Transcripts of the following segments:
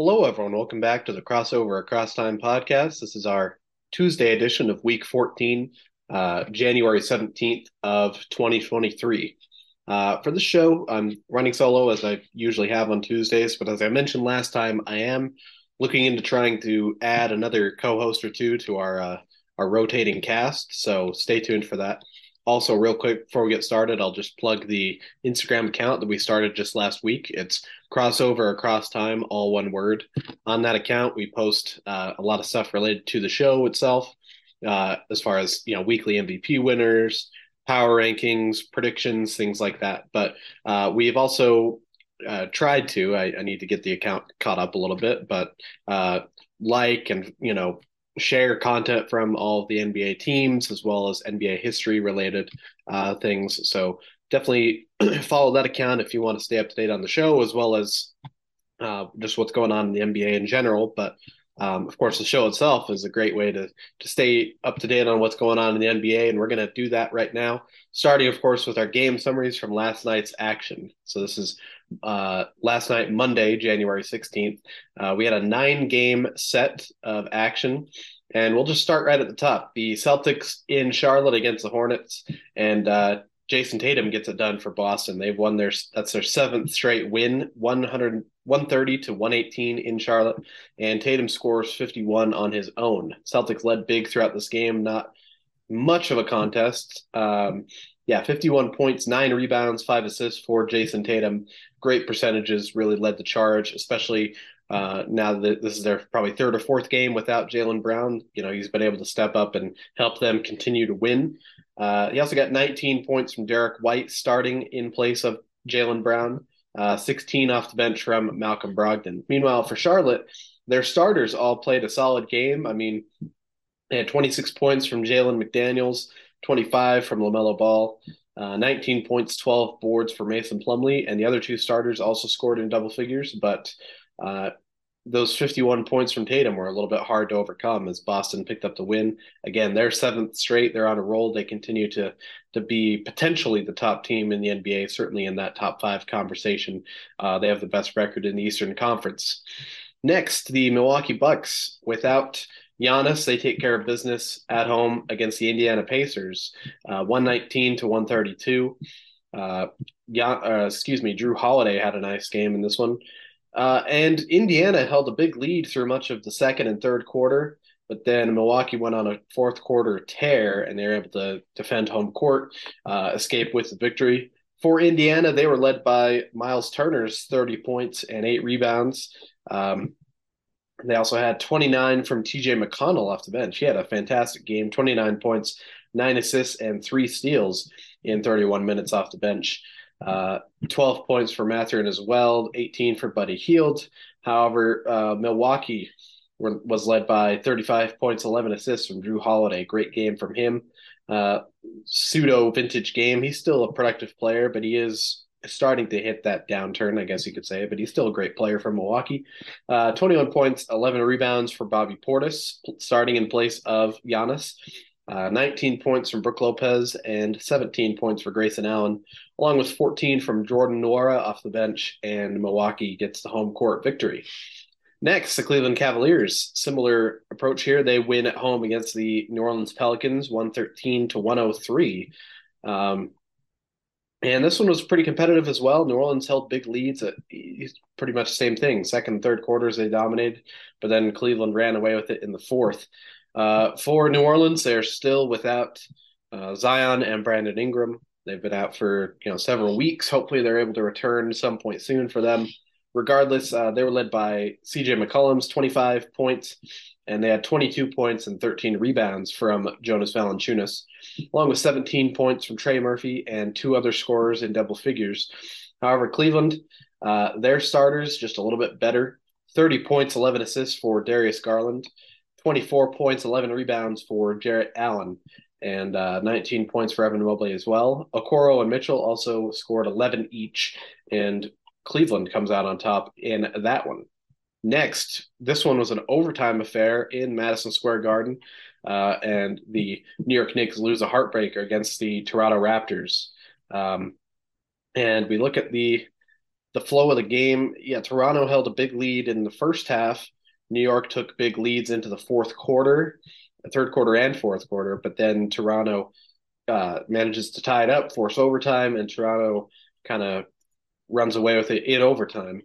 Hello, everyone. Welcome back to the Crossover Across Time podcast. This is our Tuesday edition of Week 14, uh, January 17th of 2023. Uh, for the show, I'm running solo as I usually have on Tuesdays, but as I mentioned last time, I am looking into trying to add another co-host or two to our uh, our rotating cast. So stay tuned for that. Also, real quick before we get started, I'll just plug the Instagram account that we started just last week. It's crossover across time, all one word. On that account, we post uh, a lot of stuff related to the show itself, uh, as far as you know, weekly MVP winners, power rankings, predictions, things like that. But uh, we have also uh, tried to. I, I, need to get the account caught up a little bit, but uh, like and you know share content from all the NBA teams as well as NBA history related uh, things. So definitely follow that account if you want to stay up to date on the show as well as uh, just what's going on in the NBA in general. But um, of course, the show itself is a great way to to stay up to date on what's going on in the NBA, and we're going to do that right now. Starting, of course, with our game summaries from last night's action. So this is uh, last night, Monday, January 16th. Uh, we had a nine game set of action. And we'll just start right at the top. The Celtics in Charlotte against the Hornets, and uh, Jayson Tatum gets it done for Boston. They've won their that's their seventh straight win, 100, 130 to 118 in Charlotte, and Tatum scores 51 on his own. Celtics led big throughout this game, not much of a contest. Um, yeah, 51 points, nine rebounds, five assists for Jayson Tatum. Great percentages, really led the charge, especially uh, now that this is their probably third or fourth game without Jaylen Brown. You know, he's been able to step up and help them continue to win. Uh, he also got 19 points from Derrick White starting in place of Jaylen Brown, uh, 16 off the bench from Malcolm Brogdon. Meanwhile, for Charlotte, their starters all played a solid game. I mean, they had 26 points from Jalen McDaniels, 25 from LaMelo Ball, uh, 19 points, 12 boards for Mason Plumlee, and the other two starters also scored in double figures. But uh, those 51 points from Tatum were a little bit hard to overcome as Boston picked up the win. Again, they're seventh straight. They're on a roll. They continue to to be potentially the top team in the NBA, certainly in that top five conversation. Uh, they have the best record in the Eastern Conference. Next, the Milwaukee Bucks. Without Giannis, they take care of business at home against the Indiana Pacers, uh, 119 to 132. Uh, uh, excuse me, Jrue Holiday had a nice game in this one. Uh, and Indiana held a big lead through much of the second and third quarter, but then Milwaukee went on a fourth quarter tear and they were able to defend home court, uh, escape with the victory. For Indiana, they were led by Miles Turner's 30 points and eight rebounds. Um, they also had 29 from TJ McConnell off the bench. He had a fantastic game 29 points, nine assists, and three steals in 31 minutes off the bench. Uh, 12 points for Mathurin as well, 18 for Buddy Hield. However, uh, Milwaukee were, was led by 35 points, 11 assists from Jrue Holiday. Great game from him. Uh, pseudo vintage game. He's still a productive player, but he is starting to hit that downturn, I guess you could say. But he's still a great player from Milwaukee. Uh, 21 points, 11 rebounds for Bobby Portis, starting in place of Giannis. Uh, 19 points from Brook Lopez and 17 points for Grayson Allen, along with 14 from Jordan Nwora off the bench, and Milwaukee gets the home court victory. Next, the Cleveland Cavaliers. Similar approach here. They win at home against the New Orleans Pelicans, 113 to 103. Um, and this one was pretty competitive as well. New Orleans held big leads at pretty much the same thing. Second third quarters, they dominated, but then Cleveland ran away with it in the fourth. Uh, for New Orleans, they're still without uh, Zion and Brandon Ingram. They've been out for you know several weeks. Hopefully, they're able to return some point soon for them. Regardless, uh, they were led by C.J. McCollum's 25 points, and they had 22 points and 13 rebounds from Jonas Valanciunas, along with 17 points from Trey Murphy and two other scorers in double figures. However, Cleveland, uh, their starters just a little bit better. 30 points, 11 assists for Darius Garland, 24 points, 11 rebounds for Jarrett Allen, and uh, 19 points for Evan Mobley as well. Okoro and Mitchell also scored 11 each, and Cleveland comes out on top in that one. Next, this one was an overtime affair in Madison Square Garden, uh, and the New York Knicks lose a heartbreaker against the Toronto Raptors. Um, and we look at the the flow of the game, yeah, Toronto held a big lead in the first half. New York took big leads into the fourth quarter, third quarter and fourth quarter, but then Toronto uh, manages to tie it up, force overtime, and Toronto kind of runs away with it in overtime.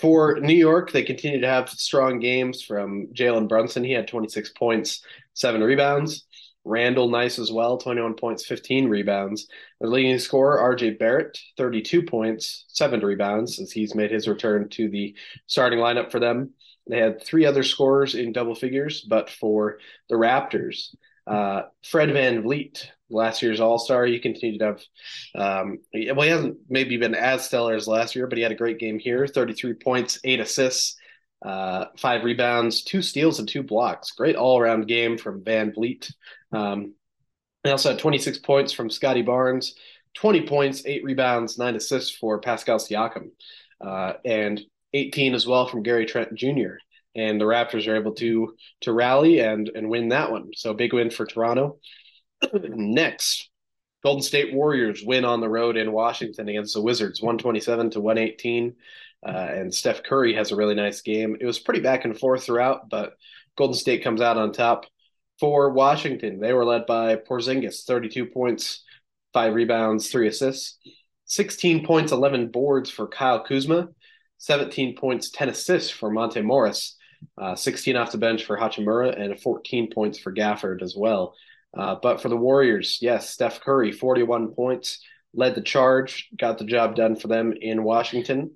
For New York, they continue to have strong games from Jalen Brunson. He had 26 points, seven rebounds. Randle nice as well, 21 points, 15 rebounds. Their leading scorer, RJ Barrett, 32 points, seven rebounds, as he's made his return to the starting lineup for them. They had three other scorers in double figures, but for the Raptors, uh, Fred VanVleet, last year's All Star, he continued to have, um, well, he hasn't maybe been as stellar as last year, but he had a great game here 33 points, eight assists, uh, five rebounds, two steals, and two blocks. Great all around game from VanVleet. Um, they also had 26 points from Scottie Barnes, 20 points, eight rebounds, nine assists for Pascal Siakam, uh, and 18 as well from Gary Trent Jr. And the Raptors are able to to rally and and win that one. So big win for Toronto. Next, Golden State Warriors win on the road in Washington against the Wizards, 127 to 118. Uh, and Steph Curry has a really nice game. It was pretty back and forth throughout, but Golden State comes out on top. For Washington, they were led by Porzingis, 32 points, five rebounds, three assists, 16 points, 11 boards for Kyle Kuzma, 17 points, 10 assists for Monte Morris, uh, 16 off the bench for Hachimura, and 14 points for Gafford as well. Uh, but for the Warriors, yes, Steph Curry, 41 points, led the charge, got the job done for them in Washington.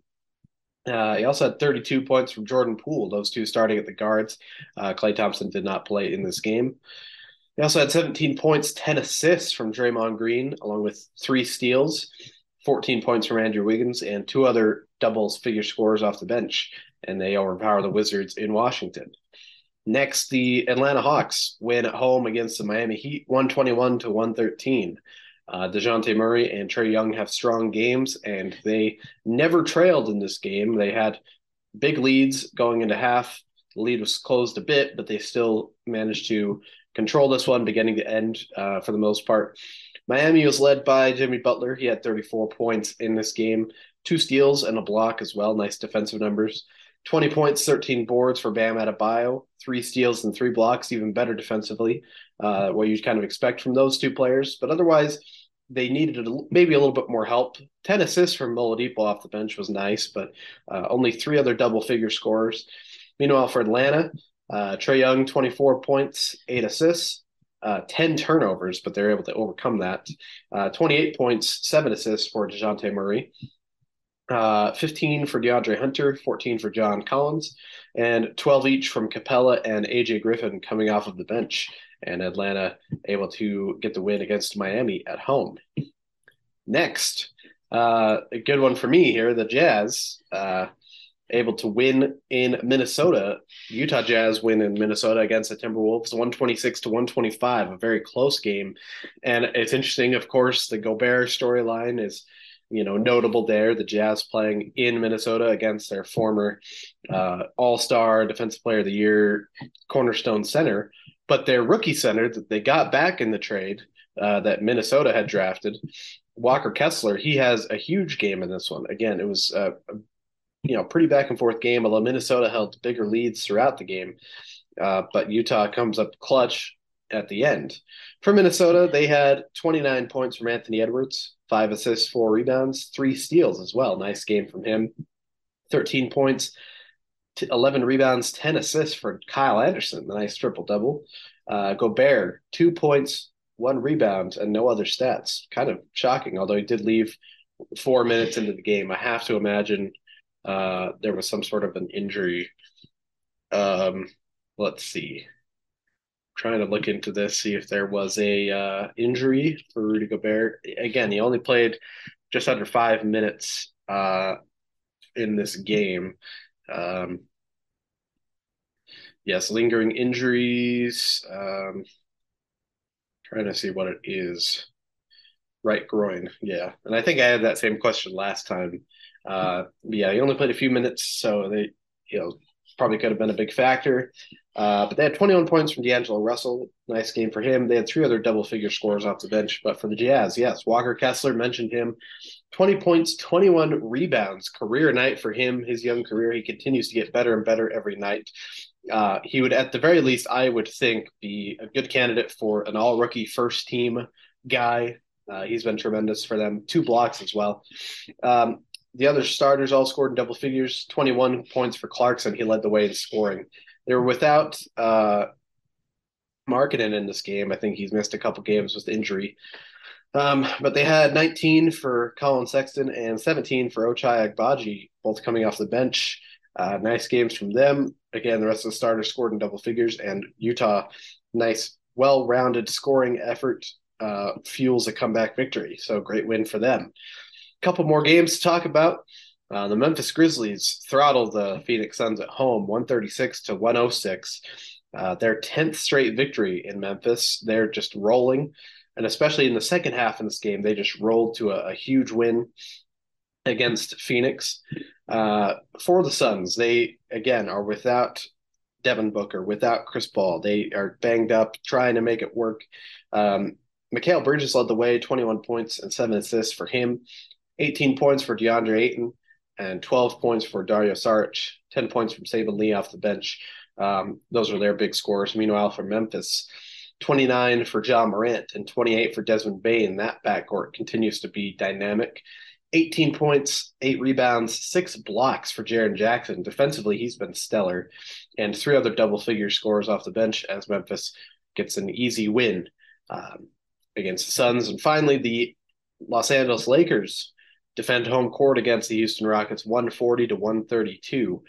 Uh, he also had 32 points from Jordan Poole, those two starting at the guards. Uh, Klay Thompson did not play in this game. He also had 17 points, 10 assists from Draymond Green, along with three steals, 14 points from Andrew Wiggins, and two other doubles figure scores off the bench. And they overpower the Wizards in Washington. Next, the Atlanta Hawks win at home against the Miami Heat, 121 to 113. Uh, DeJounte Murray and Trae Young have strong games, and they never trailed in this game. They had big leads going into half. The lead was closed a bit, but they still managed to control this one beginning to end uh, for the most part. Miami was led by Jimmy Butler. He had 34 points in this game, two steals and a block as well. Nice defensive numbers. 20 points, 13 boards for Bam Adebayo, three steals and three blocks, even better defensively, uh, what you'd kind of expect from those two players. But otherwise, they needed a, maybe a little bit more help. 10 assists from Oladipo off the bench was nice, but uh, only three other double figure scorers. Meanwhile, for Atlanta, uh, Trae Young, 24 points, eight assists. Uh, 10 turnovers, but they're able to overcome that. Uh, 28 points, seven assists for DeJounte Murray uh, 15 for DeAndre Hunter, 14 for John Collins, and 12 each from Capela and AJ Griffin coming off of the bench. And Atlanta able to get the win against Miami at home. Next, uh, a good one for me here the Jazz. Uh, able to win in Minnesota. Utah Jazz win in Minnesota against the Timberwolves, 126 to 125, a very close game. And it's interesting, of course, the Gobert storyline is you know notable there. The Jazz playing in Minnesota against their former uh, All Star, Defensive Player of the Year, cornerstone center, but their rookie center that they got back in the trade uh, that Minnesota had drafted, Walker Kessler. He has a huge game in this one. Again, it was a you know pretty back and forth game. Although Minnesota held bigger leads throughout the game, uh, but Utah comes up clutch at the end. For Minnesota, they had 29 points from Anthony Edwards, five assists, four rebounds, three steals as well. Nice game from him. 13 points, 11 rebounds, 10 assists for Kyle Anderson. The nice triple double. Uh, Gobert, two points, one rebound, and no other stats. Kind of shocking, although he did leave four minutes into the game. I have to imagine uh, there was some sort of an injury. Um, let's see trying to look into this, see if there was a uh, injury for Rudy Gobert. Again, he only played just under five minutes uh, in this game. Um, yes, lingering injuries. Um, trying to see what it is. Right groin, yeah. And I think I had that same question last time. Uh, yeah, he only played a few minutes, so they, you know, probably could have been a big factor. Uh, but they had 21 points from D'Angelo Russell. Nice game for him. They had three other double figure scores off the bench. But for the Jazz, yes, Walker Kessler mentioned him 20 points, 21 rebounds, career night for him, his young career. He continues to get better and better every night. Uh, he would, at the very least, I would think, be a good candidate for an all rookie first team guy. Uh, he's been tremendous for them. Two blocks as well. Um, the other starters all scored in double figures 21 points for Clarkson. He led the way in scoring. They were without uh, Markkanen in this game. I think he's missed a couple games with injury. Um, but they had 19 for Collin Sexton and 17 for Ochai Agbaji, both coming off the bench. Uh, nice games from them. Again, the rest of the starters scored in double figures, and Utah, nice, well rounded scoring effort uh, fuels a comeback victory. So great win for them. Couple more games to talk about. Uh, the Memphis Grizzlies throttled the Phoenix Suns at home, 136 to 106. Uh, their 10th straight victory in Memphis. They're just rolling. And especially in the second half of this game, they just rolled to a, a huge win against Phoenix. Uh, for the Suns, they, again, are without Devin Booker, without Chris Paul. They are banged up, trying to make it work. Um, Mikal Bridges led the way, 21 points and seven assists for him, 18 points for DeAndre Ayton, and 12 points for Dario Saric, 10 points from Saben Lee off the bench. Um, those are their big scores. Meanwhile, for Memphis, 29 for John Morant and 28 for Desmond Bane. And that backcourt continues to be dynamic. 18 points, eight rebounds, six blocks for Jaren Jackson. Defensively, he's been stellar, and three other double figure scores off the bench as Memphis gets an easy win um, against the Suns. And finally, the Los Angeles Lakers defend home court against the Houston Rockets 140 to 132.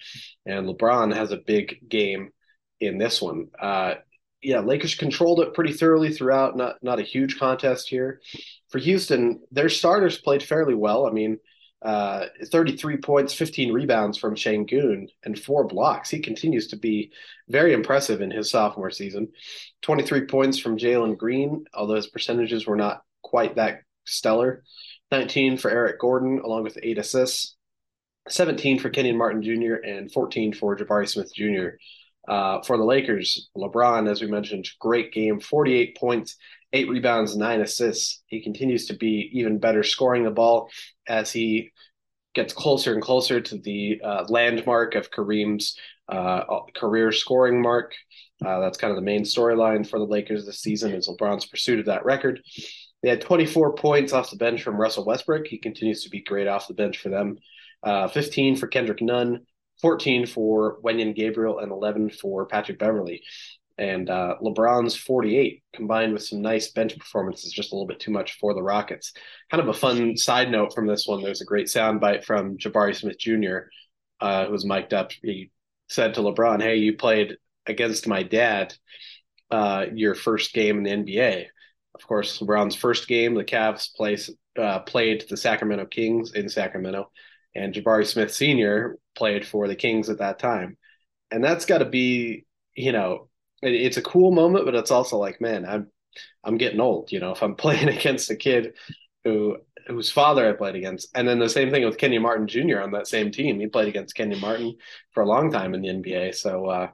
And LeBron has a big game in this one. Uh, yeah, Lakers controlled it pretty thoroughly throughout. Not not a huge contest here. For Houston, their starters played fairly well. I mean, uh, 33 points, 15 rebounds from Sengun, and four blocks. He continues to be very impressive in his sophomore season. 23 points from Jalen Green, although his percentages were not quite that stellar. 19 for Eric Gordon, along with eight assists. 17 for Kenyon Martin Jr. and 14 for Jabari Smith Jr. Uh, for the Lakers, LeBron, as we mentioned, great game, 48 points, eight rebounds, nine assists. He continues to be even better scoring the ball as he gets closer and closer to the uh, landmark of Kareem's uh, career scoring mark. Uh, that's kind of the main storyline for the Lakers this season is LeBron's pursuit of that record. They had 24 points off the bench from Russell Westbrook. He continues to be great off the bench for them. Uh, 15 for Kendrick Nunn, 14 for Wenyen Gabriel, and 11 for Patrick Beverley. And uh, LeBron's 48 combined with some nice bench performances, just a little bit too much for the Rockets. Kind of a fun side note from this one. There's a great soundbite from Jabari Smith Jr., uh, who was mic'd up. He said to LeBron, Hey, you played against my dad uh, your first game in the NBA. Of course, LeBron's first game, the Cavs place, uh, played the Sacramento Kings in Sacramento and Jabari Smith Sr. played for the Kings at that time. And that's got to be, you know, it, it's a cool moment, but it's also like, man, I'm I'm getting old, you know, if I'm playing against a kid who whose father I played against. And then the same thing with Kenyon Martin Jr. on that same team. He played against Kenyon Martin for a long time in the NBA. So uh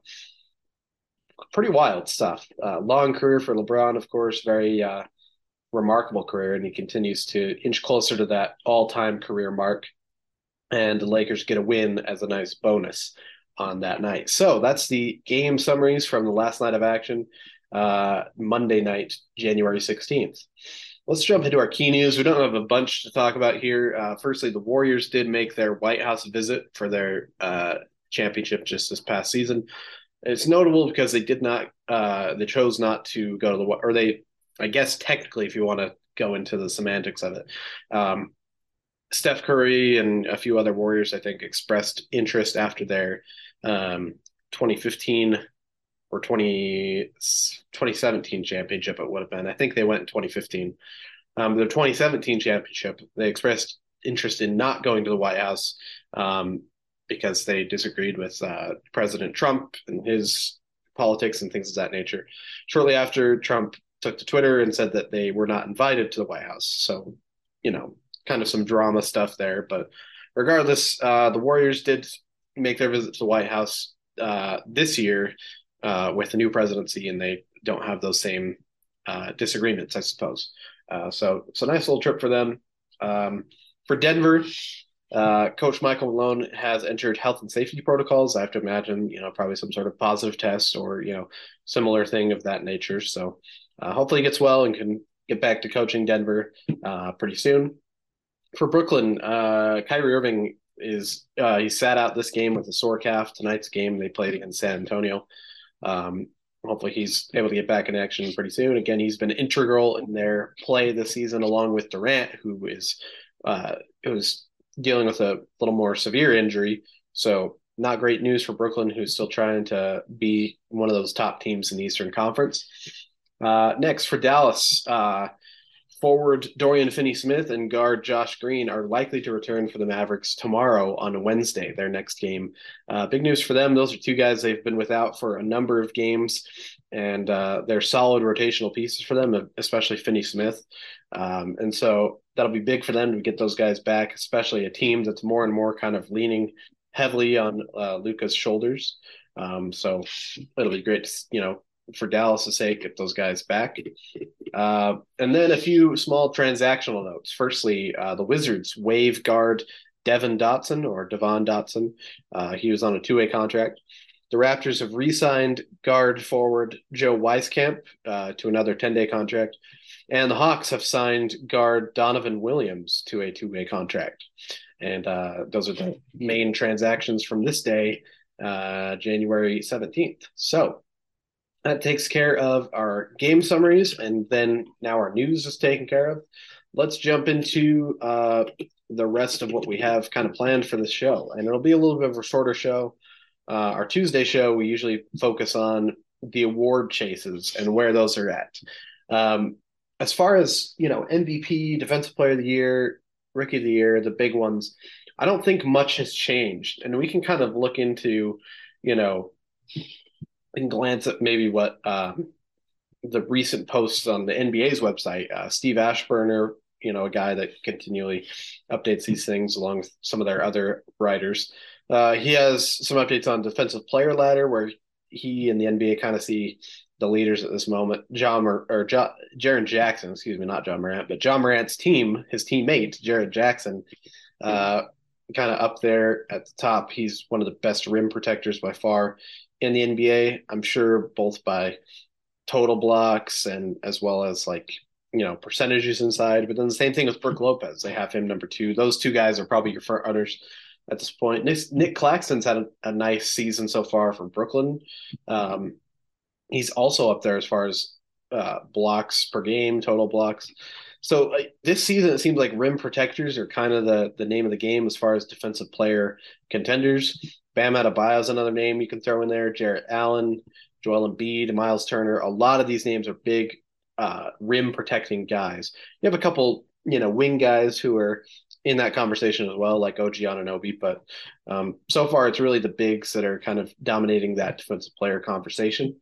pretty wild stuff. Uh, long career for LeBron, of course, very uh remarkable career, and he continues to inch closer to that all-time career mark and the Lakers get a win as a nice bonus on that night. So that's the game summaries from the last night of action, uh, Monday night, January 16th. Let's jump into our key news. We don't have a bunch to talk about here. Uh, firstly, the Warriors did make their White House visit for their uh, championship just this past season. It's notable because they did not, uh, they chose not to go to the, or they, I guess technically, if you want to go into the semantics of it, um, Steph Curry and a few other Warriors, I think, expressed interest after their um, 2015 or 20, 2017 championship. It would have been. I think they went in 2015. Um, the 2017 championship, they expressed interest in not going to the White House um, because they disagreed with uh, President Trump and his politics and things of that nature. Shortly after, Trump took to Twitter and said that they were not invited to the White House. So, you know, kind of some drama stuff there. But regardless, uh, the Warriors did make their visit to the White House uh, this year uh, with the new presidency, and they don't have those same uh, disagreements, I suppose. Uh, so it's a nice little trip for them. Um, For Denver, uh, Coach Michael Malone has entered health and safety protocols. I have to imagine, you know, probably some sort of positive test or you know similar thing of that nature. So uh, hopefully he gets well and can get back to coaching Denver uh, pretty soon. For Brooklyn, uh, Kyrie Irving is uh, he sat out this game with a sore calf. Tonight's game they played against San Antonio. Um, hopefully he's able to get back in action pretty soon. Again, he's been integral in their play this season, along with Durant, who is uh, who's dealing with a little more severe injury. So not great news for Brooklyn, who's still trying to be one of those top teams in the Eastern Conference. Uh, next for Dallas, uh, forward Dorian Finney-Smith and guard Josh Green are likely to return for the Mavericks tomorrow on Wednesday, their next game. Uh, big news for them. Those are two guys they've been without for a number of games, and uh, they're solid rotational pieces for them, especially Finney-Smith. Um, and so that'll be big for them to get those guys back, especially a team that's more and more kind of leaning heavily on uh, Luka's shoulders. Um, so it'll be great to, you know, for Dallas' sake, get those guys back. Uh, and then a few small transactional notes. Firstly, uh, the Wizards waive guard Devon Dotson or Devon Dotson. Uh, he was on a two way contract. The Raptors have re signed guard forward Joe Wieskamp uh, to another 10 day contract. And the Hawks have signed guard Donovan Williams to a two way contract. And uh, those are the main transactions from this day, uh, January 17th. So that takes care of our game summaries, and then now our news is taken care of. Let's jump into uh, the rest of what we have kind of planned for this show, and it'll be a little bit of a shorter show. Uh, our Tuesday show, we usually focus on the award chases and where those are at. Um, as far as you know, MVP, Defensive Player of the Year, Rookie of the Year, the big ones, I don't think much has changed, and we can kind of look into, you know, and glance at maybe what uh, the recent posts on the NBA's website. Uh, Steve Aschburner, you know, a guy that continually updates these things along with some of their other writers. Uh, he has some updates on defensive player ladder where he and the NBA kind of see the leaders at this moment. John or John, Jaren Jackson, excuse me, not John Morant, but John Morant's team, his teammate Jaren Jackson, uh, kind of up there at the top. He's one of the best rim protectors by far in the NBA. I'm sure both by total blocks and as well as like you know percentages inside. But then the same thing with Brook Lopez. They have him number two. Those two guys are probably your front runners at this point. Nick, Nick Claxton's had a, a, nice season so far for Brooklyn. Um, he's also up there as far as uh, blocks per game, total blocks. So uh, this season, it seems like rim protectors are kind of the the name of the game as far as defensive player contenders. Bam Adebayo is another name you can throw in there. Jarrett Allen, Joel Embiid, Miles Turner. A lot of these names are big uh, rim protecting guys. You have a couple, you know, wing guys who are in that conversation as well, like OG Anunoby. But um, so far, it's really the bigs that are kind of dominating that defensive player conversation.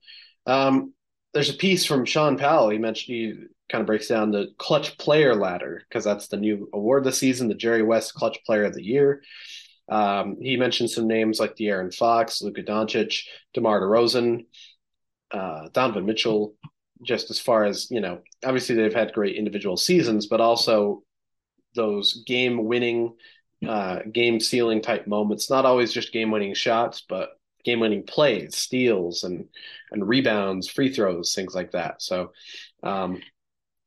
Um, there's a piece from Shaun Powell. He mentioned he kind of breaks down the clutch player ladder because that's the new award this season, the Jerry West Clutch Player of the Year. Um, he mentioned some names like De'Aaron Fox, Luka Doncic, DeMar DeRozan, uh, Donovan Mitchell. Just as far as you know, obviously they've had great individual seasons, but also those game-winning, uh, game-sealing type moments. Not always just game-winning shots, but game-winning plays, steals, and and rebounds, free throws, things like that. So, um,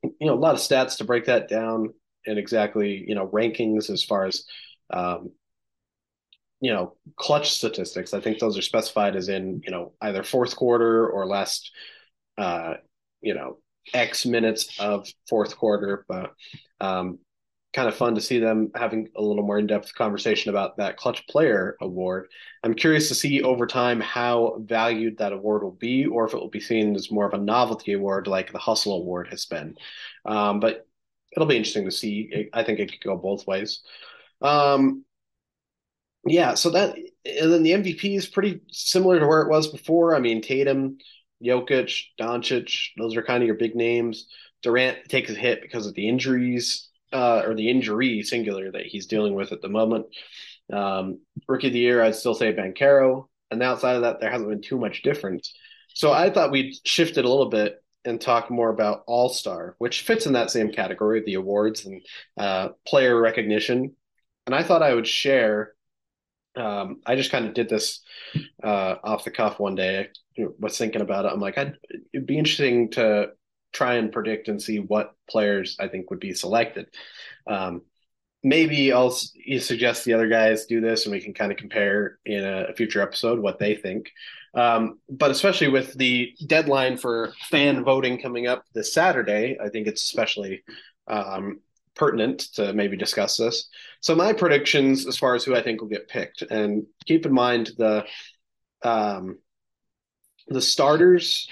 you know, a lot of stats to break that down and exactly you know rankings as far as um, you know clutch statistics i think those are specified as in you know either fourth quarter or last uh you know x minutes of fourth quarter but um kind of fun to see them having a little more in-depth conversation about that clutch player award. I'm curious to see over time how valued that award will be or if it will be seen as more of a novelty award like the hustle award has been. Um, but it'll be interesting to see. I think it could go both ways. Um, yeah, so that and then the MVP is pretty similar to where it was before. I mean, Tatum, Jokic, Doncic, those are kind of your big names. Durant takes a hit because of the injuries uh, or the injury singular that he's dealing with at the moment. Um, rookie of the year, I'd still say Banchero. And outside of that, there hasn't been too much difference. So I thought we'd shift it a little bit and talk more about All Star, which fits in that same category, the awards and uh, player recognition and I thought I would share. Um, I just kind of did this uh, off the cuff one day. I was thinking about it. I'm like, I'd, it'd be interesting to try and predict and see what players I think would be selected. Um, maybe I'll you suggest the other guys do this, and we can kind of compare in a, future episode what they think. Um, but especially with the deadline for fan voting coming up this Saturday, I think it's especially um, pertinent to maybe discuss this. So my predictions as far as who I think will get picked, and keep in mind the um, the starters.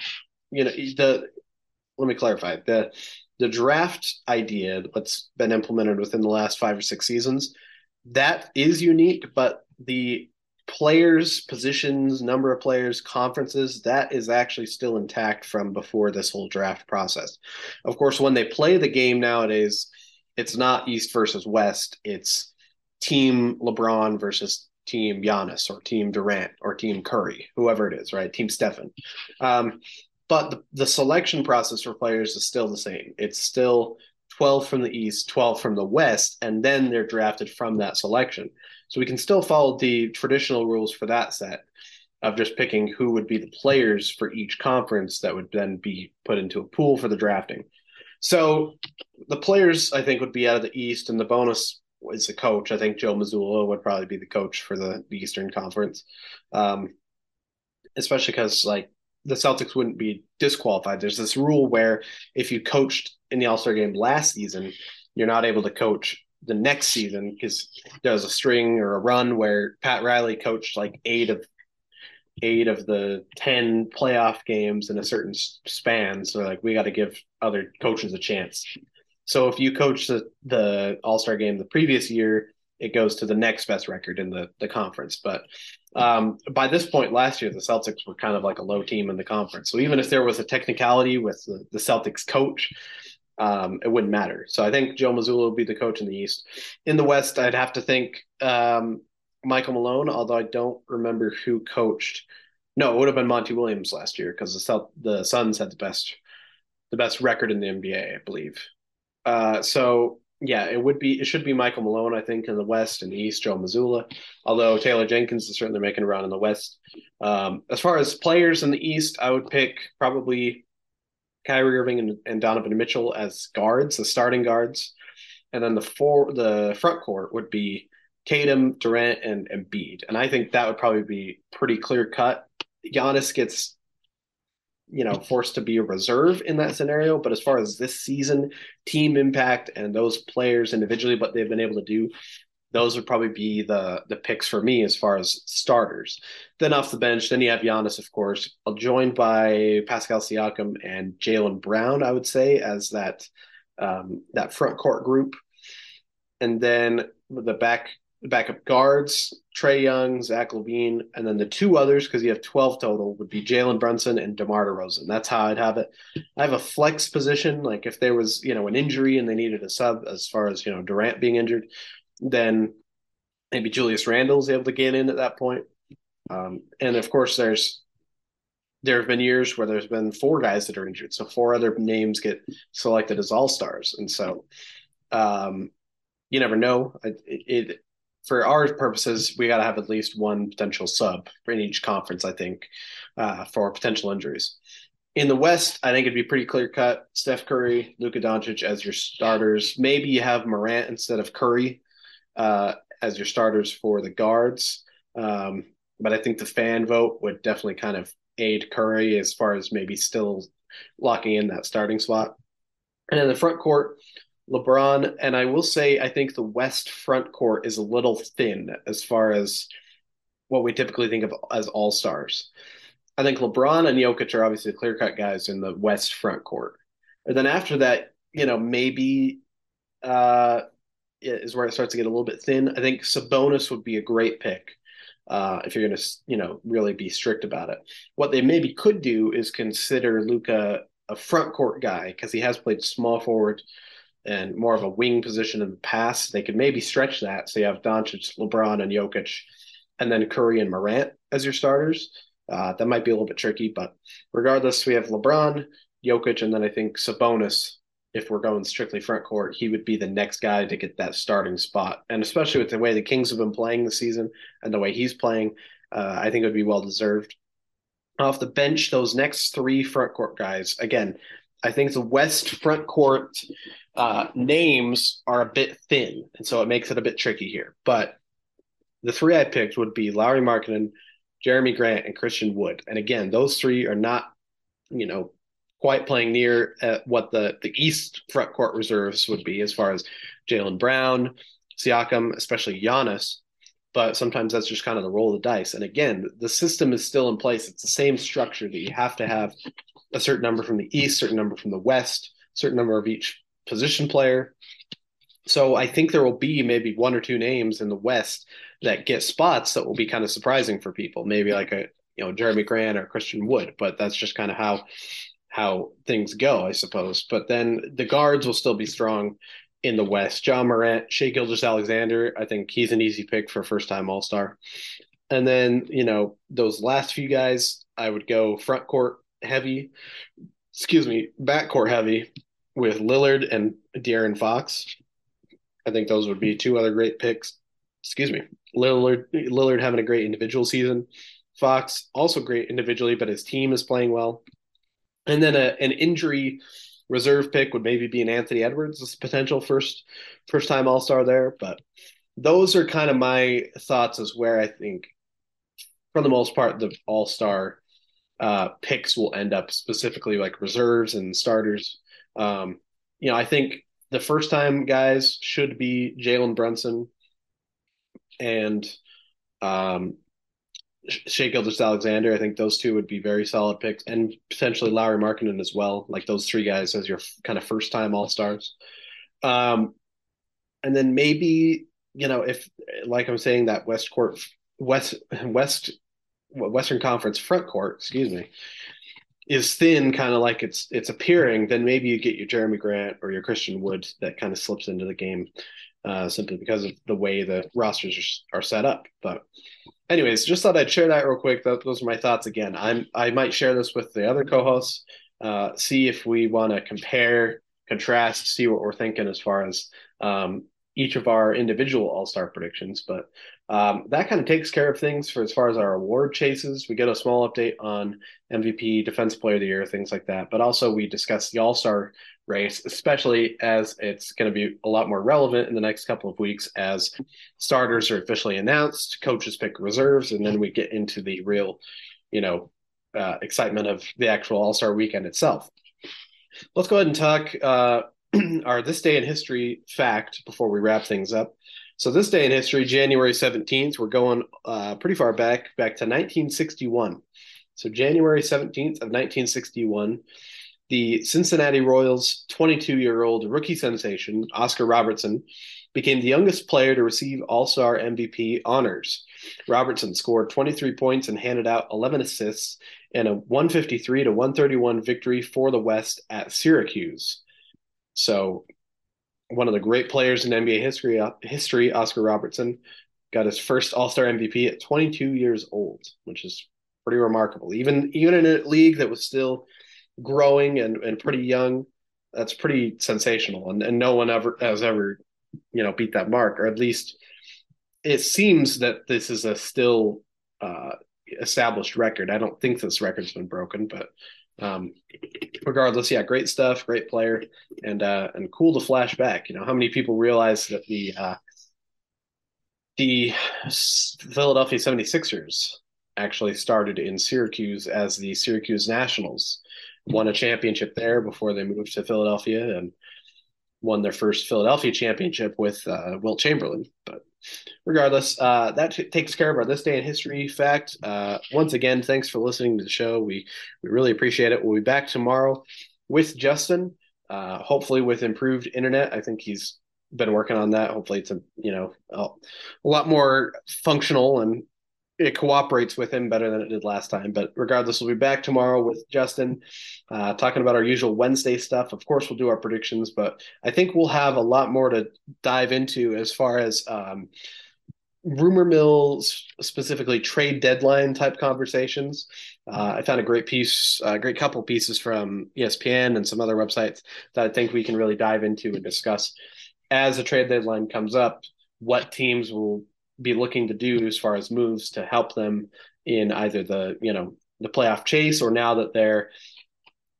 You know the let me clarify the the draft idea that's been implemented within the last five or six seasons that is unique, but the players, positions, number of players, conferences, that is actually still intact from before this whole draft process. Of course, when they play the game nowadays, it's not East versus West. It's team LeBron versus team Giannis or team Durant or team Curry, whoever it is, right? Team Stephen. Um, but the, the selection process for players is still the same. It's still 12 from the East, 12 from the West, and then they're drafted from that selection. So we can still follow the traditional rules for that set of just picking who would be the players for each conference that would then be put into a pool for the drafting. So the players I think would be out of the East, and the bonus is the coach. I think Joe Mazzulla would probably be the coach for the, the Eastern Conference, um, especially because like the Celtics wouldn't be disqualified. There's this rule where if you coached in the All Star game last season, you're not able to coach the next season because there was a string or a run where Pat Riley coached like eight of eight of the 10 playoff games in a certain span. So like we got to give other coaches a chance. So if you coach the, the all-star game the previous year it goes to the next best record in the, the conference. But um, by this point last year the celtics were kind of like a low team in the conference so even if there was a technicality with the, the celtics coach um, it wouldn't matter. So I think Joe Mazzulla will be the coach in the East. In the West, I'd have to think um, Michael Malone, although I don't remember who coached. No, it would have been Monty Williams last year because the South, the Suns had the best the best record in the NBA, I believe. Uh, so yeah, it would be it should be Michael Malone, I think, in the West and East, Joe Mazzulla. Although Taylor Jenkins is certainly making a run in the West. Um, as far as players in the East, I would pick probably Kyrie Irving and, and Donovan Mitchell as guards, the starting guards, and then the four the front court would be Tatum, Durant, and Embiid. And I think that would probably be pretty clear cut. Giannis gets, you know, forced to be a reserve in that scenario. But as far as this season, team impact and those players individually, what they've been able to do, those would probably be the the picks for me as far as starters. Then off the bench, then you have Giannis, of course, joined by Pascal Siakam and Jaylen Brown. I would say as that um, that front court group, and then the back backup guards, Trae Young, Zach LaVine, and then the two others because you have twelve total would be Jalen Brunson and DeMar DeRozan. That's how I'd have it. I have a flex position, like if there was you know an injury and they needed a sub, as far as you know Durant being injured then maybe Julius Randle's able to get in at that point. Um, and of course, there's there have been years where there's been four guys that are injured, so four other names get selected as all stars, and so um, you never know. It, it, for our purposes, we got to have at least one potential sub in each conference. I think uh, for potential injuries. In the West, I think it'd be pretty clear cut. Steph Curry, Luka Doncic as your starters. Maybe you have Morant instead of Curry uh, as your starters for the guards. Um, but I think the fan vote would definitely kind of aid Curry as far as maybe still locking in that starting spot. And in the front court, LeBron, and I will say, I think the West front court is a little thin as far as what we typically think of as all stars. I think LeBron and Jokic are obviously the clear cut guys in the West front court. And then after that, you know, maybe uh, is where it starts to get a little bit thin. I think Sabonis would be a great pick uh, if you're going to, you know, really be strict about it. What they maybe could do is consider Luka a front court guy because he has played small forward and more of a wing position in the past. They could maybe stretch that. So you have Doncic, LeBron, and Jokic, and then Curry and Morant as your starters. Uh, that might be a little bit tricky, but regardless, we have LeBron, Jokic, and then I think Sabonis if we're going strictly front court, he would be the next guy to get that starting spot. And especially with the way the Kings have been playing this season and the way he's playing, uh, I think it would be well deserved. Off the bench, those next three front court guys, again, I think the West front court uh, names are a bit thin, and so it makes it a bit tricky here. But the three I picked would be Lauri Markkanen, Jerami Grant, and Christian Wood. And again, those three are not, you know, quite playing near what the the East front court reserves would be as far as Jaylen Brown, Siakam, especially Giannis. But sometimes that's just kind of the roll of the dice. And again, the system is still in place. It's the same structure that you have to have a certain number from the East, certain number from the West, certain number of each position player. So I think there will be maybe one or two names in the West that get spots that will be kind of surprising for people. Maybe like a you know Jerami Grant or Christian Wood, but that's just kind of how how things go, I suppose. But then the guards will still be strong in the West. John Morant, Shai Gilgeous-Alexander, I think he's an easy pick for first time All Star. And then, you know, those last few guys, I would go front court heavy, excuse me, back court heavy with Lillard and De'Aaron Fox. I think those would be two other great picks. Excuse me. Lillard Lillard having a great individual season. Fox also great individually, but his team is playing well. And then a, an injury reserve pick would maybe be an Anthony Edwards as potential first first time All Star there. But those are kind of my thoughts as where I think, for the most part, the All Star uh, picks will end up specifically like reserves and starters. Um, you know, I think the first time guys should be Jalen Brunson and um, Shai Gilgeous-Alexander. I think those two would be very solid picks, and potentially Lauri Markkanen as well. Like those three guys as your kind of first time All Stars. Um, and then maybe you know if, like I'm saying, that West Court West West Western Conference front court, excuse me, is thin, kind of like it's it's appearing. Then maybe you get your Jerami Grant or your Christian Wood that kind of slips into the game uh, simply because of the way the rosters are, set up. But anyways, just thought I'd share that real quick. those are my thoughts. Again, I'm I might share this with the other co-hosts. Uh, see if we want to compare, contrast, see what we're thinking as far as um, each of our individual All Star predictions. But um, that kind of takes care of things for as far as our award chases. We get a small update on MVP, Defense Player of the Year, things like that. But also we discuss the All Star race, especially as it's going to be a lot more relevant in the next couple of weeks as starters are officially announced, coaches pick reserves, and then we get into the real, you know, uh, excitement of the actual All Star weekend itself. Let's go ahead and talk uh, our this day in history fact before we wrap things up. So this day in history, January 17th, we're going uh, pretty far back, back to 1961. So January 17th of 1961, the Cincinnati Royals 22 year old rookie sensation, Oscar Robertson, became the youngest player to receive All Star MVP honors. Robertson scored 23 points and handed out 11 assists in a 153 to 131 victory for the West at Syracuse. So, one of the great players in NBA history, history Oscar Robertson, got his first All Star MVP at 22 years old, which is pretty remarkable. Even even in a league that was still growing and, and pretty young, that's pretty sensational. And, and no one ever has ever, you know, beat that mark, or at least it seems that this is a still uh, established record. I don't think this record's been broken, but um, regardless, yeah, great stuff, great player, and uh, and cool to flash back. You know, how many people realize that the uh, the Philadelphia 76ers actually started in Syracuse as the Syracuse Nationals won a championship there before they moved to Philadelphia and won their first Philadelphia championship with uh, Wilt Chamberlain. But regardless, uh, that t- takes care of our this day in history fact. Uh, once again, thanks for listening to the show. We we really appreciate it. We'll be back tomorrow with Justin. Uh, hopefully, with improved internet. I think he's been working on that. Hopefully, it's a you know a, a lot more functional and it cooperates with him better than it did last time. But regardless, we'll be back tomorrow with Justin uh, talking about our usual Wednesday stuff. Of course, we'll do our predictions, but I think we'll have a lot more to dive into as far as um, rumor mills, specifically trade deadline type conversations. Uh, I found a great piece, a great couple pieces from ESPN and some other websites that I think we can really dive into and discuss as the trade deadline comes up. What teams will be looking to do as far as moves to help them in either the you know the playoff chase or now that they're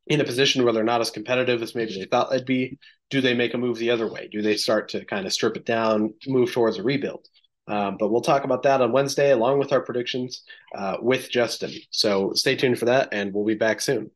in a position where they're not as competitive as maybe they thought they'd be, do they make a move the other way? Do they start to kind of strip it down, move towards a rebuild? Um, but we'll talk about that on Wednesday along with our predictions uh, with Justin. So stay tuned for that, and we'll be back soon.